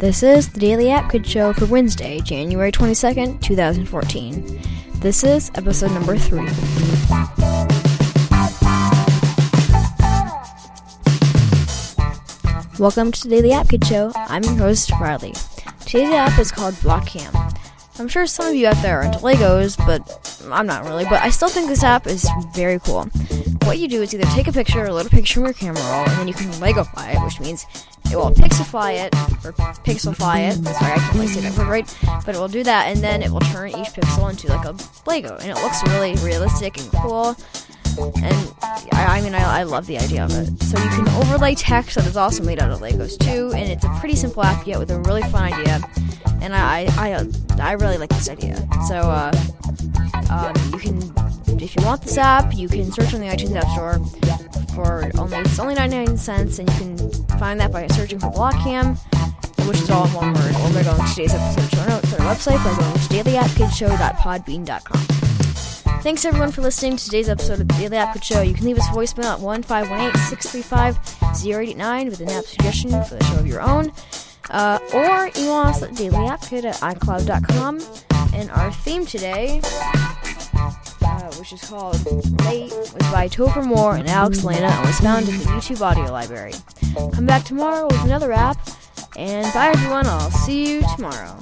This is the Daily App Kid Show for Wednesday, January 22nd, 2014. This is episode number 3. Welcome to the Daily App Kid Show. I'm your host, Riley. Today's app is called Blockcam. I'm sure some of you out there are into Legos, but I'm not really. But I still think this app is very cool. What you do is either take a picture or load a picture from your camera roll, and then you can Legofy it, which means it will pixelify it, or pixelify it. Sorry, I can't really say that word right, but it will do that, and then it will turn each pixel into like a Lego, and it looks really realistic and cool. And I, I mean, I, I love the idea of it. So you can overlay text that is also made out of Legos too, and it's a pretty simple app yet with a really fun idea. And I, I, I, I really like this idea. So uh, um, you can, if you want this app, you can search on the iTunes App Store for only it's only 99 cents, and you can find that by searching for Blockcam, which is all in one word. Or by going to today's episode show notes our website by going to dailyappkidshow.podbean.com. Thanks everyone for listening to today's episode of the Daily App Kid Show. You can leave us a voicemail at 1-518-635-0889 with an app suggestion for the show of your own. Uh, or email us at dailyappkid at icloud.com. And our theme today, uh, which is called Late, was by Topher Mohr and Alex Elena and was found in the YouTube audio library. Come back tomorrow with another app. And bye everyone, I'll see you tomorrow.